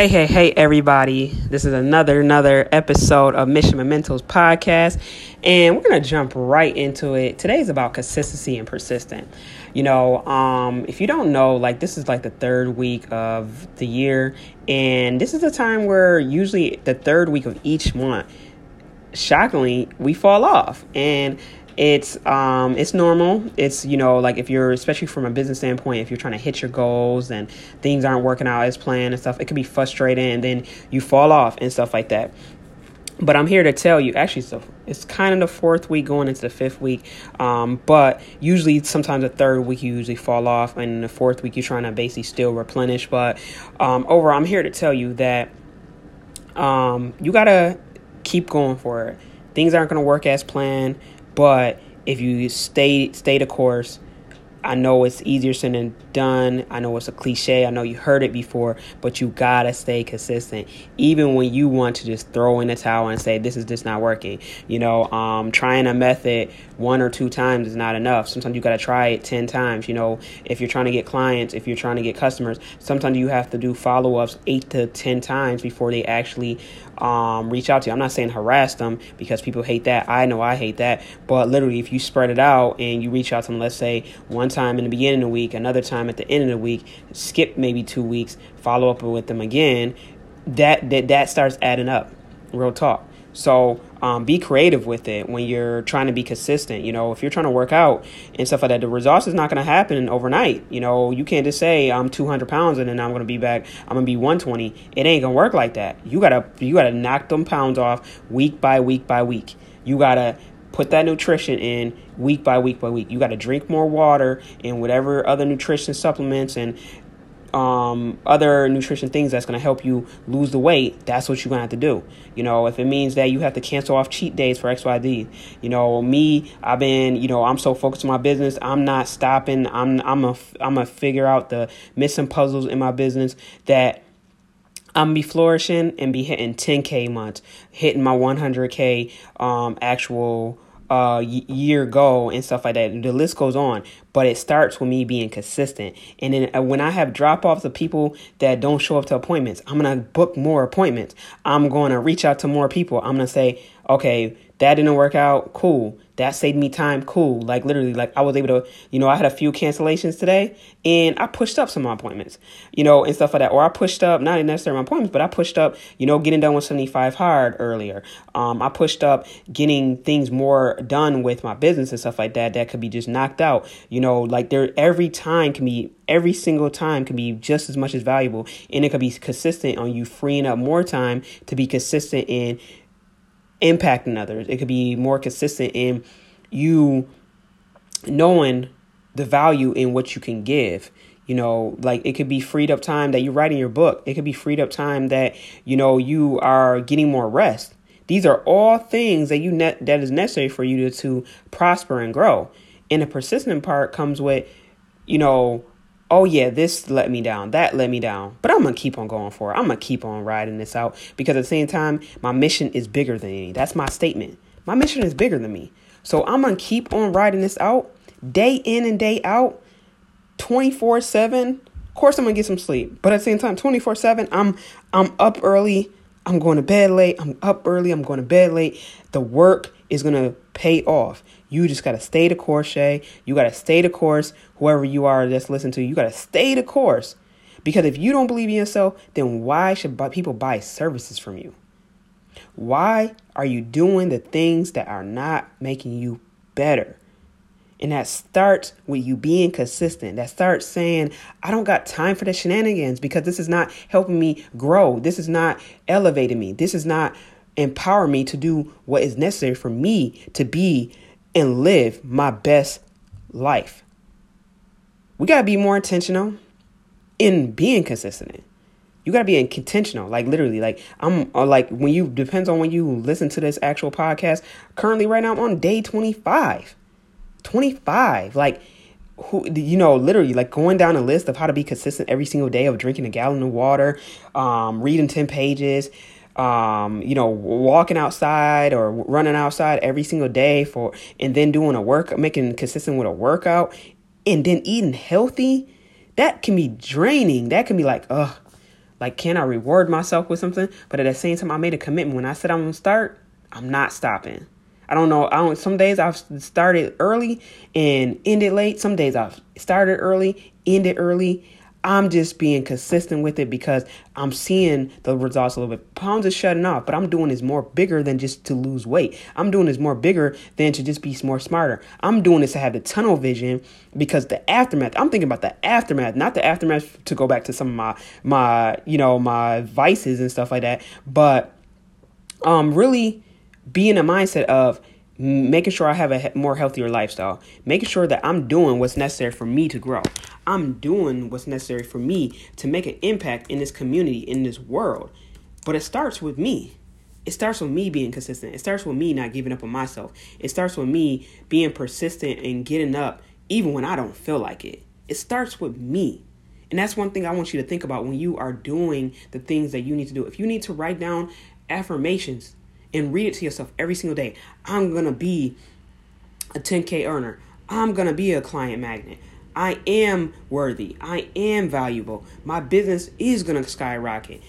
Hey, hey, hey, everybody. This is another, another episode of Mission Mementos podcast, and we're going to jump right into it. Today's about consistency and persistent. You know, um, if you don't know, like, this is like the third week of the year, and this is the time where usually the third week of each month, shockingly, we fall off. And it's um it's normal it's you know like if you're especially from a business standpoint if you're trying to hit your goals and things aren't working out as planned and stuff it can be frustrating and then you fall off and stuff like that but I'm here to tell you, actually, so it's kind of the fourth week going into the fifth week. Um, but usually, sometimes the third week you usually fall off, and the fourth week you're trying to basically still replenish. But um, overall, I'm here to tell you that um, you gotta keep going for it. Things aren't gonna work as planned. But if you stay stay the course, I know it's easier said than done. I know it's a cliche. I know you heard it before, but you gotta stay consistent, even when you want to just throw in the towel and say this is just not working. You know, um, trying a method one or two times is not enough. Sometimes you gotta try it ten times. You know, if you're trying to get clients, if you're trying to get customers, sometimes you have to do follow ups eight to ten times before they actually um, reach out to you. I'm not saying harass them because people hate that. I know I hate that. But literally, if you spread it out and you reach out to them, let's say one time in the beginning of the week, another time at the end of the week, skip maybe two weeks, follow up with them again, that that, that starts adding up. Real talk. So um, be creative with it when you're trying to be consistent. You know, if you're trying to work out and stuff like that, the results is not going to happen overnight. You know, you can't just say I'm 200 pounds and then I'm going to be back. I'm going to be 120. It ain't going to work like that. You gotta you gotta knock them pounds off week by week by week. You gotta put that nutrition in week by week by week. You got to drink more water and whatever other nutrition supplements and um, other nutrition things that's going to help you lose the weight, that's what you're going to have to do. You know, if it means that you have to cancel off cheat days for XYD, you know, me, I've been, you know, I'm so focused on my business, I'm not stopping. I'm, I'm a, I'm a figure out the missing puzzles in my business that I'm be flourishing and be hitting 10k months, hitting my 100k um actual uh, year goal and stuff like that. The list goes on, but it starts with me being consistent. And then uh, when I have drop offs of people that don't show up to appointments, I'm gonna book more appointments. I'm to reach out to more people. I'm gonna say, okay, that didn't work out. Cool. That saved me time cool. Like literally like i was able to you know i had a few cancellations today and i pushed up some appointments you know and stuff like that. Or i pushed up not necessarily my appointments but i pushed up you know getting done with 75 hard earlier. Um, i pushed up getting things more done with my business and stuff like that that could be just knocked out. You know like there every time can be every single time can be just as much as valuable and it could be consistent on you freeing up more time to be consistent in impacting others. It could be more consistent in you knowing the value in what you can give. You know, like it could be freed up time that you're writing your book. It could be freed up time that, you know, you are getting more rest. These are all things that you net that is necessary for you to, to prosper and grow. And the persistent part comes with, you know, oh yeah, this let me down, that let me down, but I'm gonna keep on going for it. I'm gonna keep on riding this out because at the same time, my mission is bigger than me. That's my statement. My mission is bigger than me. So I'm gonna keep on riding this out day in and day out, 24 7. Of course, I'm gonna get some sleep, but at the same time, 24 7, I'm I'm up early. I'm going to bed late. I'm up early. I'm going to bed late. The work is gonna pay off. You just got to stay the course, Shay. You got to stay the course. Whoever you are that's listening to, you got to stay the course. Because if you don't believe in yourself, then why should people buy services from you? Why are you doing the things that are not making you better? And that starts with you being consistent. That starts saying, I don't got time for the shenanigans because this is not helping me grow. This is not elevating me. This is not empowering me to do what is necessary for me to be and live my best life. We got to be more intentional in being consistent. You got to be intentional, like literally, like I'm uh, like when you depends on when you listen to this actual podcast. Currently, right now, I'm on day 25. 25. Like, who, you know, literally, like going down a list of how to be consistent every single day of drinking a gallon of water, um, reading 10 pages, um, you know, walking outside or running outside every single day for, and then doing a work, making consistent with a workout, and then eating healthy, that can be draining. That can be like, ugh, Like, can I reward myself with something? But at the same time, I made a commitment. When I said I'm gonna start, I'm not stopping. I don't know. I don't. Some days I've started early and ended late. Some days I've started early, ended early. I'm just being consistent with it because I'm seeing the results a little bit. Pounds is shutting off, but I'm doing this more bigger than just to lose weight. I'm doing this more bigger than to just be more smarter. I'm doing this to have the tunnel vision because the aftermath. I'm thinking about the aftermath, not the aftermath to go back to some of my my you know my vices and stuff like that, but um really be in a mindset of making sure I have a more healthier lifestyle, making sure that I'm doing what's necessary for me to grow. I'm doing what's necessary for me to make an impact in this community, in this world. But it starts with me. It starts with me being consistent. It starts with me not giving up on myself. It starts with me being persistent and getting up even when I don't feel like it. It starts with me. And that's one thing I want you to think about when you are doing the things that you need to do. If you need to write down affirmations, and read it to yourself every single day. I'm going to be a 10K earner. I'm going to be a client magnet. I am worthy. I am valuable. My business is going to skyrocket.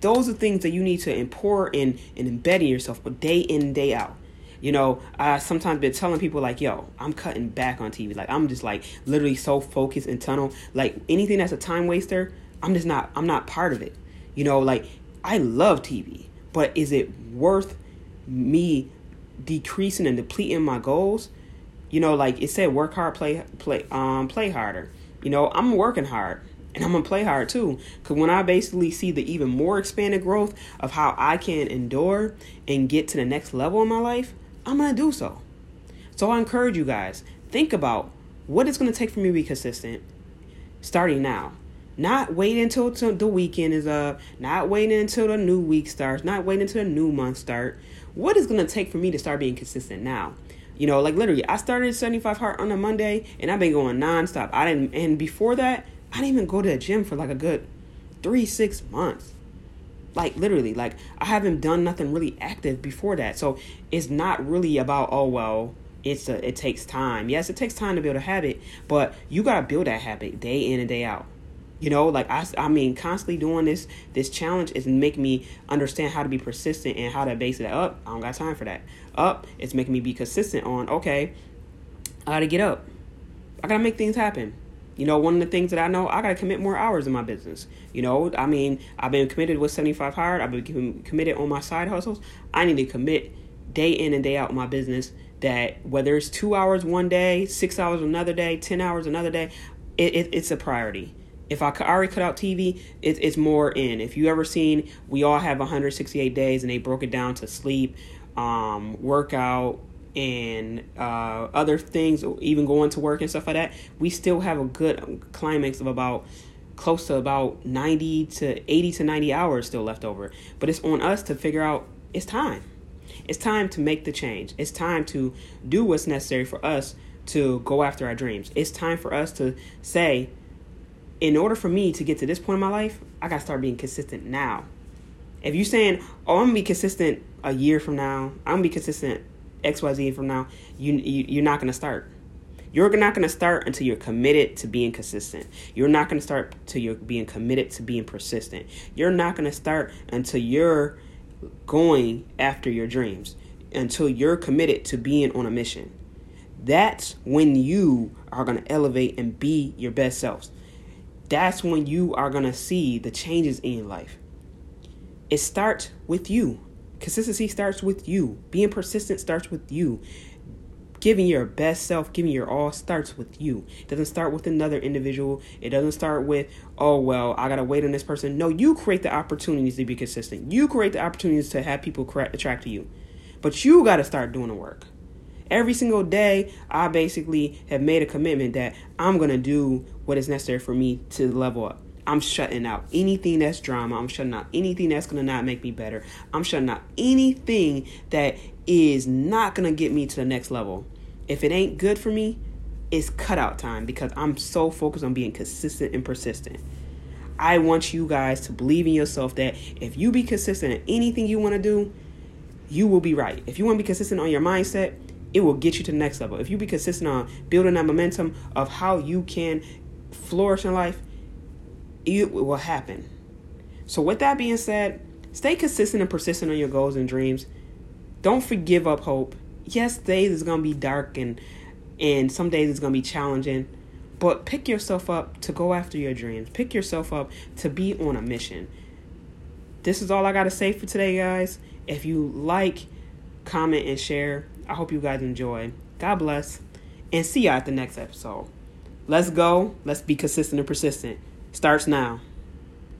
Those are things that you need to import and, and embed in yourself day in, day out. You know, I sometimes been telling people like, yo, I'm cutting back on TV. Like I'm just like literally so focused and tunnel. Like anything that's a time waster, I'm just not I'm not part of it. You know, like I love TV but is it worth me decreasing and depleting my goals? You know, like it said, work hard, play play um play harder. You know, I'm working hard and I'm gonna play hard too. Cause when I basically see the even more expanded growth of how I can endure and get to the next level in my life, I'm gonna do so. So I encourage you guys, think about what it's gonna take for me to be consistent starting now. Not waiting until the weekend is up, not waiting until the new week starts, not waiting until the new month start. What is going to take for me to start being consistent now? You know, like literally, I started 75 Hard on a Monday and I've been going nonstop. I didn't, and before that, I didn't even go to the gym for like a good three, six months. Like literally, like I haven't done nothing really active before that. So it's not really about, oh, well, it's a, it takes time. Yes, it takes time to build a habit, but you got to build that habit day in and day out. You know, like I, I mean, constantly doing this this challenge is making me understand how to be persistent and how to base it up. I don't got time for that. Up, it's making me be consistent on okay. I gotta get up. I gotta make things happen. You know, one of the things that I know, I gotta commit more hours in my business. You know, I mean, I've been committed with seventy five hard. I've been committed on my side hustles. I need to commit day in and day out in my business. That whether it's two hours one day, six hours another day, ten hours another day, it, it it's a priority if I already cut out TV, it, it's more in. If you ever seen, we all have 168 days, and they broke it down to sleep, um, workout, and uh, other things, even going to work and stuff like that. We still have a good climax of about close to about 90 to 80 to 90 hours still left over. But it's on us to figure out it's time. It's time to make the change. It's time to do what's necessary for us to go after our dreams. It's time for us to say, in order for me to get to this point in my life, I gotta start being consistent now. If you're saying, "Oh, I'm gonna be consistent a year from now," I'm gonna be consistent X Y Z from now, you, you you're not gonna start. You're not gonna start until you're committed to being consistent. You're not gonna start until you're being committed to being persistent. You're not gonna start until you're going after your dreams. Until you're committed to being on a mission. That's when you are gonna elevate and be your best selves that's when you are going to see the changes in life. It starts with you. Consistency starts with you. Being persistent starts with you. Giving your best self, giving your all starts with you. It doesn't start with another individual. It doesn't start with, oh, well, I got to wait on this person. No, you create the opportunities to be consistent. You create the opportunities to have people attract to you. But you got to start doing the work. Every single day, I basically have made a commitment that I'm going to do what is necessary for me to level up. I'm shutting out anything that's drama. I'm shutting out anything that's going to not make me better. I'm shutting out anything that is not going to get me to the next level. If it ain't good for me, it's cutout time because I'm so focused on being consistent and persistent. I want you guys to believe in yourself that if you be consistent in anything you want to do, you will be right. If you want to be consistent on your mindset, it will get you to the next level. If you be consistent on building that momentum of how you can flourish in life, it will happen. So, with that being said, stay consistent and persistent on your goals and dreams. Don't forgive up hope. Yes, days is gonna be dark and and some days it's gonna be challenging, but pick yourself up to go after your dreams. Pick yourself up to be on a mission. This is all I gotta say for today, guys. If you like, comment, and share, I hope you guys enjoy. God bless, and see you at the next episode. Let's go. Let's be consistent and persistent. Starts now.